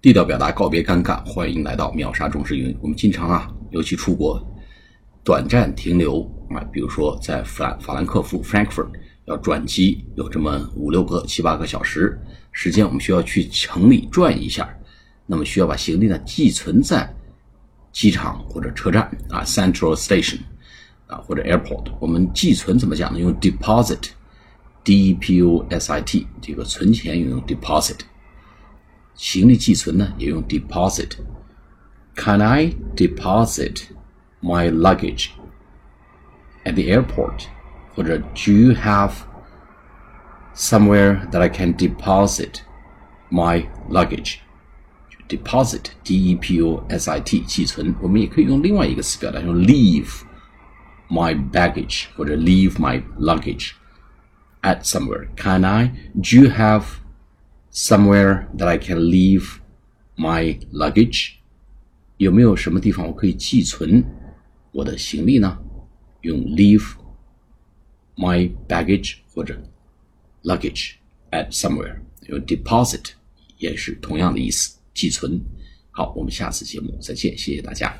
地道表达，告别尴尬，欢迎来到秒杀中式英语。我们经常啊，尤其出国，短暂停留啊，比如说在法法兰克福 （Frankfurt） 要转机，有这么五六个、七八个小时时间，我们需要去城里转一下，那么需要把行李呢寄存在机场或者车站啊 （Central Station） 啊或者 Airport。我们寄存怎么讲呢？用 deposit，D-E-P-O-S-I-T，这个存钱用 deposit。行李寄存呢也用 deposit。Can I deposit my luggage at the airport？或者 Do you have somewhere that I can deposit my luggage？deposit d e p o s i t 寄存，我们也可以用另外一个词表达，用 leave my baggage 或者 leave my luggage at somewhere. Can I? Do you have somewhere that I can leave my luggage？有没有什么地方我可以寄存我的行李呢？用 leave my baggage 或者 luggage at somewhere，用 deposit 也是同样的意思，寄存。好，我们下次节目再见，谢谢大家。